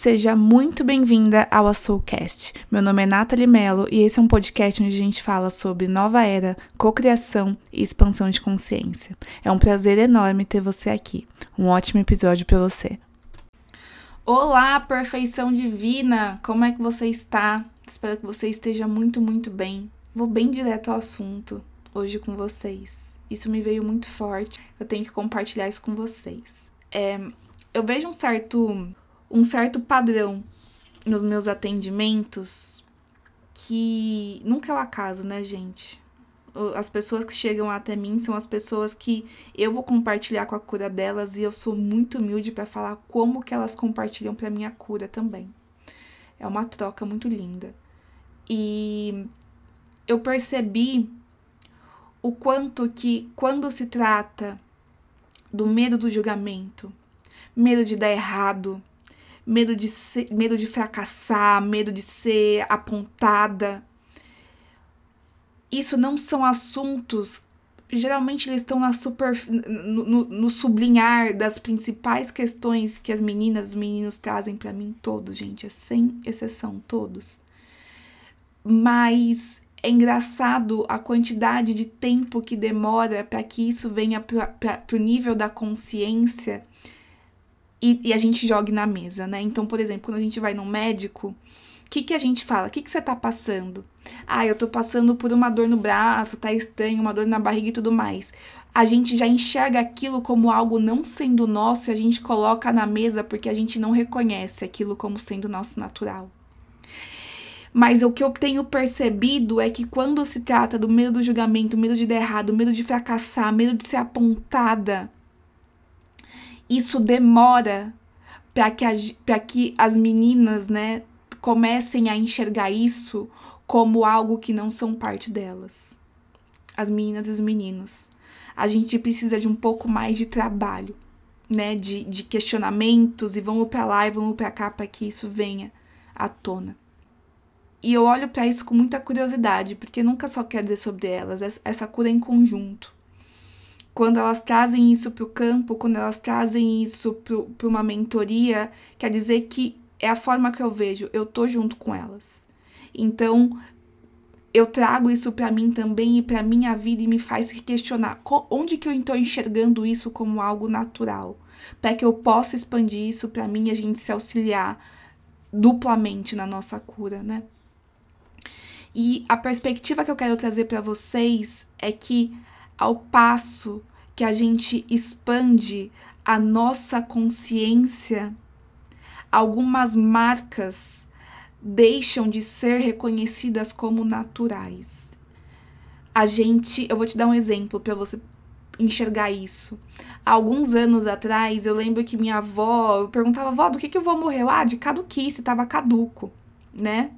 Seja muito bem-vinda ao Soulcast. Meu nome é Nathalie Mello e esse é um podcast onde a gente fala sobre nova era, cocriação e expansão de consciência. É um prazer enorme ter você aqui. Um ótimo episódio para você. Olá, perfeição divina! Como é que você está? Espero que você esteja muito, muito bem. Vou bem direto ao assunto hoje com vocês. Isso me veio muito forte. Eu tenho que compartilhar isso com vocês. É, eu vejo um certo um certo padrão nos meus atendimentos que nunca é o acaso, né, gente? As pessoas que chegam até mim são as pessoas que eu vou compartilhar com a cura delas e eu sou muito humilde para falar como que elas compartilham para minha cura também. É uma troca muito linda. E eu percebi o quanto que quando se trata do medo do julgamento, medo de dar errado, medo de, ser, medo de fracassar, medo de ser apontada. Isso não são assuntos. Geralmente eles estão na super, no, no, no sublinhar das principais questões que as meninas os meninos trazem para mim, todos, gente, é sem exceção, todos. Mas é engraçado a quantidade de tempo que demora para que isso venha para o nível da consciência e, e, a gente jogue na mesa, né? Então, por exemplo, quando a gente vai num médico, o que, que a gente fala? O que, que você tá passando? Ah, eu tô passando por uma dor no braço, tá estranho, uma dor na barriga e tudo mais. A gente já enxerga aquilo como algo não sendo nosso e a gente coloca na mesa porque a gente não reconhece aquilo como sendo nosso natural. Mas o que eu tenho percebido é que quando se trata do medo do julgamento, medo de dar errado, medo de fracassar, medo de ser apontada, isso demora para que, que as meninas, né, comecem a enxergar isso como algo que não são parte delas. As meninas e os meninos. A gente precisa de um pouco mais de trabalho, né, de, de questionamentos e vamos para lá e vamos para cá para que isso venha à tona. E eu olho para isso com muita curiosidade, porque nunca só quer dizer sobre elas, essa cura em conjunto quando elas trazem isso para o campo, quando elas trazem isso para uma mentoria, quer dizer que é a forma que eu vejo, eu tô junto com elas. Então, eu trago isso para mim também e para minha vida e me faz questionar onde que eu estou enxergando isso como algo natural, para que eu possa expandir isso para mim e a gente se auxiliar duplamente na nossa cura, né? E a perspectiva que eu quero trazer para vocês é que ao passo que a gente expande a nossa consciência, algumas marcas deixam de ser reconhecidas como naturais. A gente, eu vou te dar um exemplo para você enxergar isso. Há alguns anos atrás, eu lembro que minha avó, eu perguntava, avó, do que que eu vou morrer? Ah, de caduquice, tava caduco, né?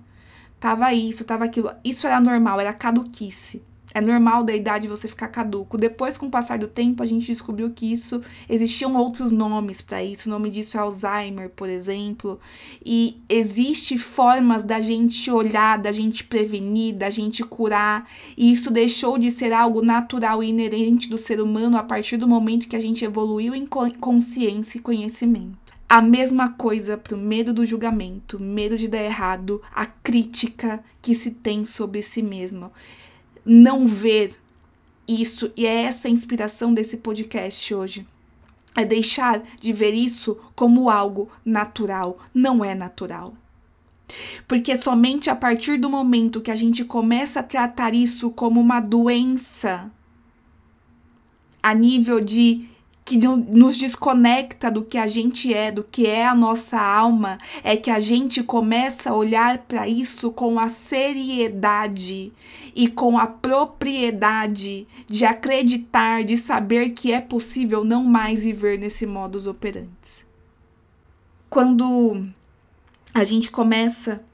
Tava isso, tava aquilo. Isso era normal, era caduquice. É normal da idade você ficar caduco. Depois, com o passar do tempo, a gente descobriu que isso existiam outros nomes para isso. O nome disso é Alzheimer, por exemplo. E existe formas da gente olhar, da gente prevenir, da gente curar. E isso deixou de ser algo natural e inerente do ser humano a partir do momento que a gente evoluiu em consciência e conhecimento. A mesma coisa para o medo do julgamento, medo de dar errado, a crítica que se tem sobre si mesmo não ver isso, e é essa a inspiração desse podcast hoje. É deixar de ver isso como algo natural. Não é natural. Porque somente a partir do momento que a gente começa a tratar isso como uma doença, a nível de que nos desconecta do que a gente é, do que é a nossa alma, é que a gente começa a olhar para isso com a seriedade e com a propriedade de acreditar, de saber que é possível não mais viver nesse modus operandi. Quando a gente começa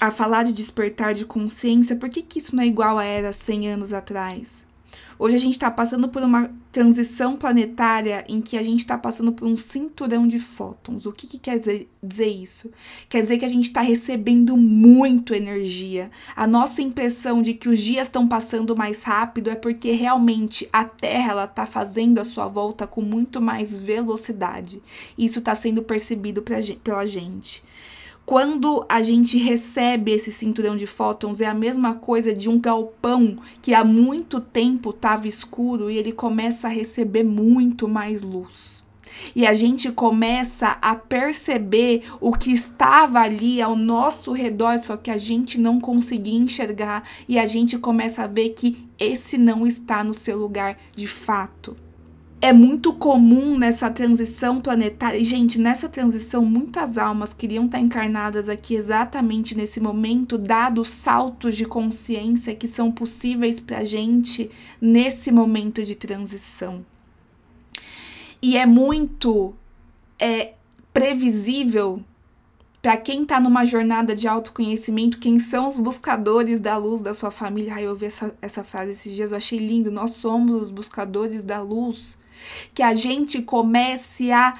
a falar de despertar de consciência, por que, que isso não é igual a era 100 anos atrás? Hoje a gente está passando por uma transição planetária em que a gente está passando por um cinturão de fótons. O que, que quer dizer, dizer, isso? Quer dizer que a gente está recebendo muito energia. A nossa impressão de que os dias estão passando mais rápido é porque realmente a Terra está fazendo a sua volta com muito mais velocidade. Isso está sendo percebido pra, pela gente. Quando a gente recebe esse cinturão de fótons, é a mesma coisa de um galpão que há muito tempo estava escuro e ele começa a receber muito mais luz. E a gente começa a perceber o que estava ali ao nosso redor, só que a gente não conseguia enxergar, e a gente começa a ver que esse não está no seu lugar de fato é muito comum nessa transição planetária. E, gente, nessa transição, muitas almas queriam estar encarnadas aqui exatamente nesse momento, dados saltos de consciência que são possíveis para gente nesse momento de transição. E é muito é, previsível para quem está numa jornada de autoconhecimento, quem são os buscadores da luz da sua família. Ai, eu ouvi essa, essa frase esses dias, eu achei lindo. Nós somos os buscadores da luz que a gente comece a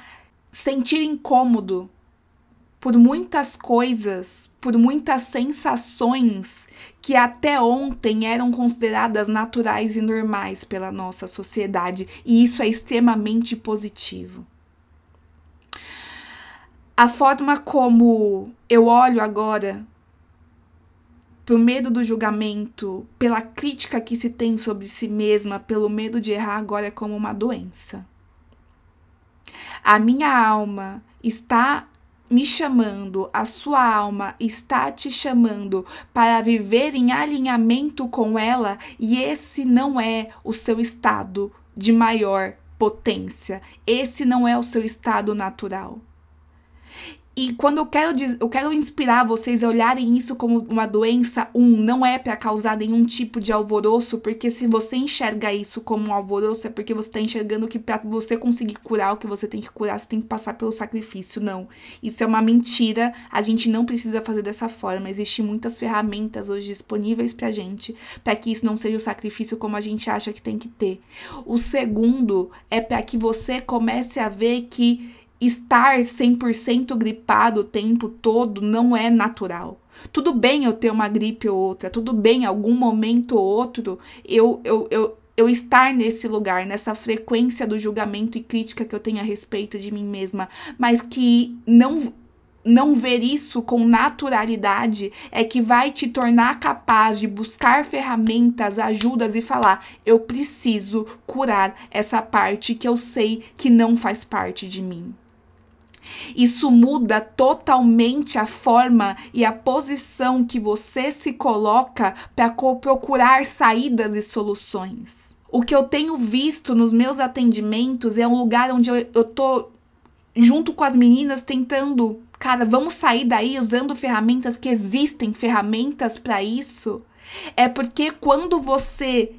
sentir incômodo por muitas coisas, por muitas sensações que até ontem eram consideradas naturais e normais pela nossa sociedade, e isso é extremamente positivo. A forma como eu olho agora pelo medo do julgamento, pela crítica que se tem sobre si mesma, pelo medo de errar, agora é como uma doença. A minha alma está me chamando, a sua alma está te chamando para viver em alinhamento com ela, e esse não é o seu estado de maior potência, esse não é o seu estado natural. E quando eu quero, eu quero inspirar vocês a olharem isso como uma doença, um, não é para causar nenhum tipo de alvoroço, porque se você enxerga isso como um alvoroço, é porque você está enxergando que para você conseguir curar o que você tem que curar, você tem que passar pelo sacrifício. Não. Isso é uma mentira. A gente não precisa fazer dessa forma. Existem muitas ferramentas hoje disponíveis pra gente, para que isso não seja o sacrifício como a gente acha que tem que ter. O segundo é para que você comece a ver que estar 100% gripado o tempo todo não é natural. Tudo bem eu ter uma gripe ou outra, tudo bem algum momento ou outro eu, eu, eu, eu estar nesse lugar, nessa frequência do julgamento e crítica que eu tenho a respeito de mim mesma, mas que não não ver isso com naturalidade é que vai te tornar capaz de buscar ferramentas, ajudas e falar: eu preciso curar essa parte que eu sei que não faz parte de mim. Isso muda totalmente a forma e a posição que você se coloca para procurar saídas e soluções. O que eu tenho visto nos meus atendimentos é um lugar onde eu, eu tô junto com as meninas tentando, cara, vamos sair daí usando ferramentas que existem, ferramentas para isso. É porque quando você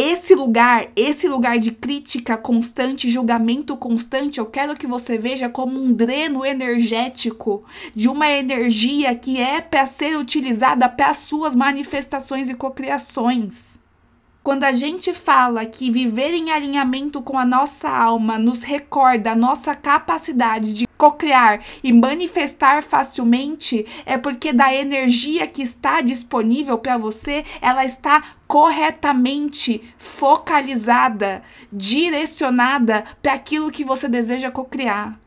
esse lugar, esse lugar de crítica constante, julgamento constante, eu quero que você veja como um dreno energético de uma energia que é para ser utilizada para as suas manifestações e cocriações. Quando a gente fala que viver em alinhamento com a nossa alma nos recorda a nossa capacidade de cocriar e manifestar facilmente, é porque da energia que está disponível para você, ela está corretamente focalizada, direcionada para aquilo que você deseja cocriar.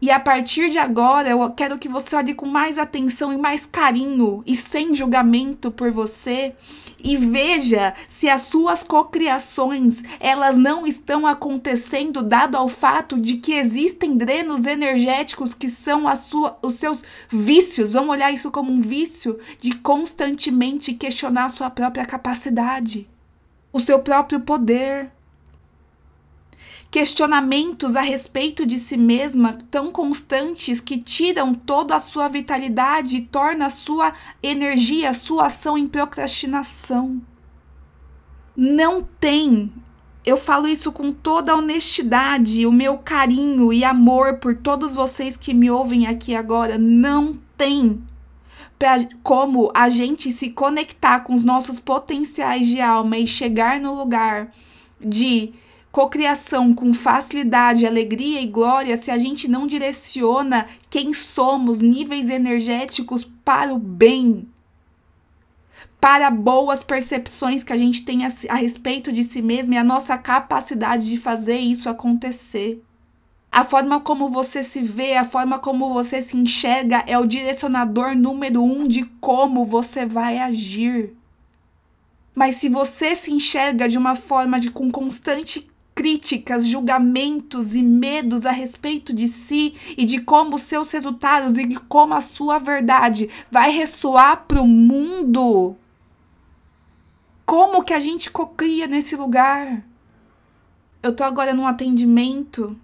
E a partir de agora, eu quero que você olhe com mais atenção e mais carinho e sem julgamento por você e veja se as suas cocriações, elas não estão acontecendo dado ao fato de que existem drenos energéticos que são a sua, os seus vícios. Vamos olhar isso como um vício de constantemente questionar a sua própria capacidade, o seu próprio poder questionamentos a respeito de si mesma tão constantes que tiram toda a sua vitalidade e torna a sua energia, a sua ação em procrastinação. Não tem, eu falo isso com toda a honestidade, o meu carinho e amor por todos vocês que me ouvem aqui agora, não tem pra, como a gente se conectar com os nossos potenciais de alma e chegar no lugar de cocriação com facilidade, alegria e glória se a gente não direciona quem somos, níveis energéticos para o bem, para boas percepções que a gente tem a, a respeito de si mesmo e a nossa capacidade de fazer isso acontecer. A forma como você se vê, a forma como você se enxerga é o direcionador número um de como você vai agir. Mas se você se enxerga de uma forma de com constante críticas, julgamentos e medos a respeito de si e de como os seus resultados e de como a sua verdade vai ressoar para o mundo, como que a gente cocria nesse lugar? Eu tô agora num atendimento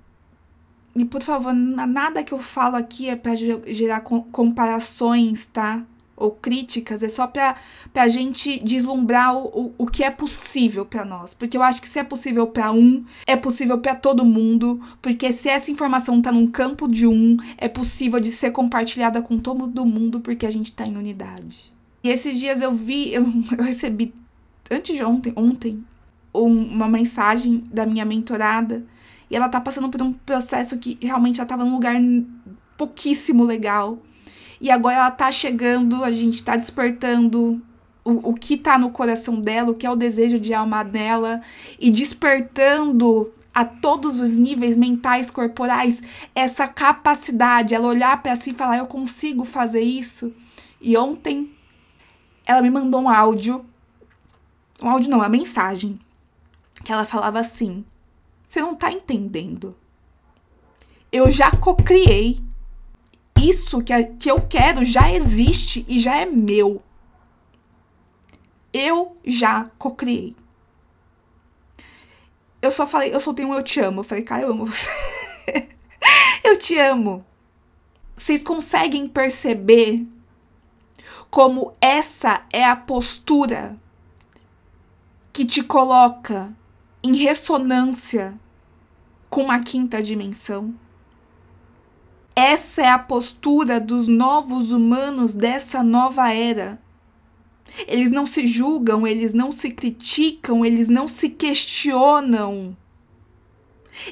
e por favor, nada que eu falo aqui é para gerar comparações, tá? Ou críticas, é só para a gente deslumbrar o, o, o que é possível para nós. Porque eu acho que se é possível para um, é possível para todo mundo. Porque se essa informação tá num campo de um, é possível de ser compartilhada com todo mundo, porque a gente tá em unidade. E esses dias eu vi, eu, eu recebi, antes de ontem, ontem, uma mensagem da minha mentorada e ela tá passando por um processo que realmente ela tava num lugar pouquíssimo legal. E agora ela tá chegando, a gente tá despertando o, o que tá no coração dela, o que é o desejo de alma dela, e despertando a todos os níveis mentais, corporais, essa capacidade, ela olhar para si e falar: eu consigo fazer isso. E ontem ela me mandou um áudio, um áudio não, uma mensagem, que ela falava assim: você não tá entendendo. Eu já cocriei. Isso que, que eu quero já existe e já é meu. Eu já cocriei. Eu só falei, eu soltei um eu te amo. Eu falei, cara, eu amo você. eu te amo. Vocês conseguem perceber como essa é a postura que te coloca em ressonância com uma quinta dimensão. Essa é a postura dos novos humanos dessa nova era. Eles não se julgam, eles não se criticam, eles não se questionam.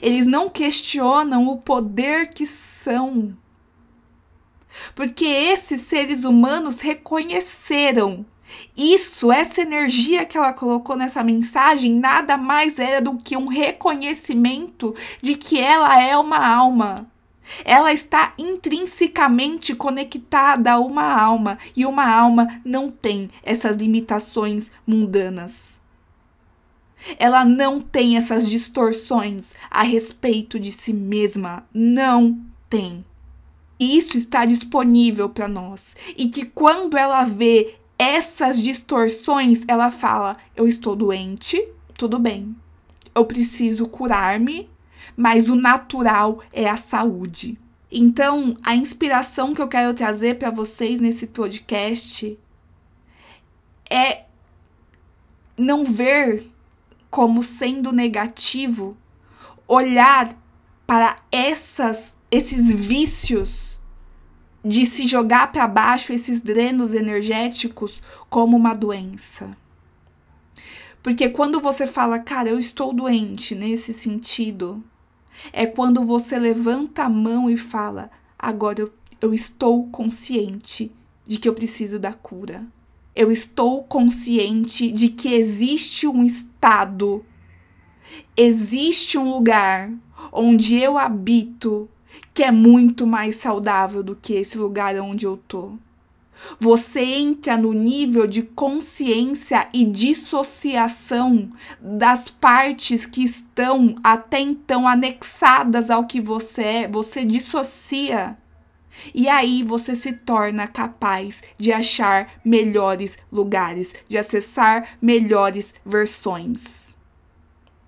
Eles não questionam o poder que são. Porque esses seres humanos reconheceram isso, essa energia que ela colocou nessa mensagem, nada mais era do que um reconhecimento de que ela é uma alma. Ela está intrinsecamente conectada a uma alma e uma alma não tem essas limitações mundanas. Ela não tem essas distorções a respeito de si mesma. Não tem. E isso está disponível para nós. E que quando ela vê essas distorções, ela fala: eu estou doente, tudo bem. Eu preciso curar-me, mas o natural é a saúde. Então, a inspiração que eu quero trazer para vocês nesse podcast é não ver como sendo negativo olhar para essas esses vícios de se jogar para baixo esses drenos energéticos como uma doença. Porque quando você fala, cara, eu estou doente nesse sentido, é quando você levanta a mão e fala, agora eu, eu estou consciente de que eu preciso da cura. Eu estou consciente de que existe um estado, existe um lugar onde eu habito que é muito mais saudável do que esse lugar onde eu tô. Você entra no nível de consciência e dissociação das partes que estão até então anexadas ao que você é, você dissocia. E aí você se torna capaz de achar melhores lugares, de acessar melhores versões.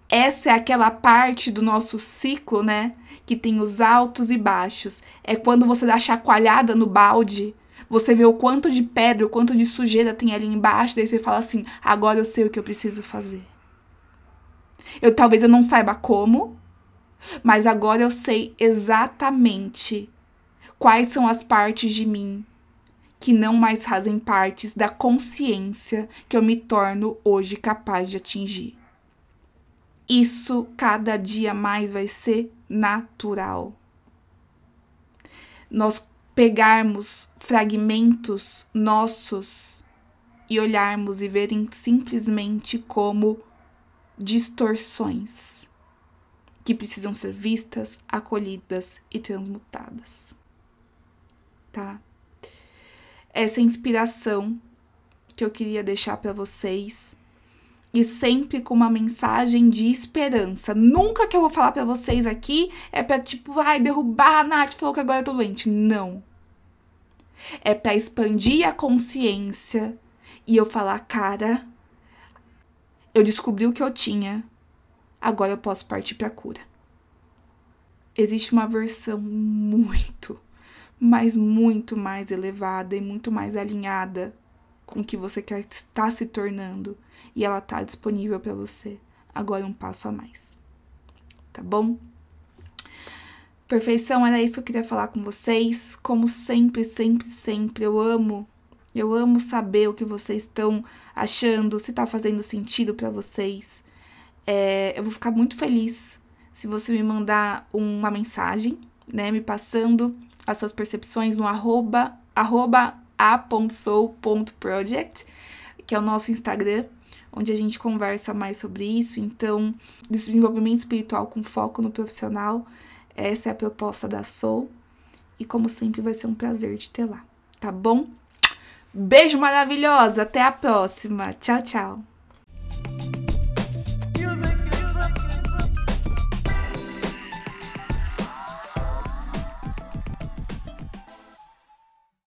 Essa é aquela parte do nosso ciclo, né? que tem os altos e baixos. É quando você dá chacoalhada no balde, você vê o quanto de pedra, o quanto de sujeira tem ali embaixo, daí você fala assim: agora eu sei o que eu preciso fazer. Eu talvez eu não saiba como, mas agora eu sei exatamente quais são as partes de mim que não mais fazem partes da consciência que eu me torno hoje capaz de atingir. Isso cada dia mais vai ser natural. Nós pegarmos fragmentos nossos e olharmos e verem simplesmente como distorções que precisam ser vistas, acolhidas e transmutadas. Tá? Essa inspiração que eu queria deixar para vocês e sempre com uma mensagem de esperança. Nunca que eu vou falar para vocês aqui é para tipo, ai, derrubar a Nath falou que agora eu tô doente. Não. É para expandir a consciência e eu falar, cara, eu descobri o que eu tinha. Agora eu posso partir para cura. Existe uma versão muito, mas muito mais elevada e muito mais alinhada com o que você quer estar se tornando e ela tá disponível para você. Agora um passo a mais. Tá bom? Perfeição, era isso que eu queria falar com vocês. Como sempre, sempre, sempre, eu amo eu amo saber o que vocês estão achando, se tá fazendo sentido para vocês. É, eu vou ficar muito feliz se você me mandar uma mensagem, né, me passando as suas percepções no arroba, arroba a.sou.project, que é o nosso Instagram, onde a gente conversa mais sobre isso. Então, desenvolvimento espiritual com foco no profissional, essa é a proposta da Soul. E como sempre, vai ser um prazer te ter lá, tá bom? Beijo maravilhosa, até a próxima. Tchau, tchau.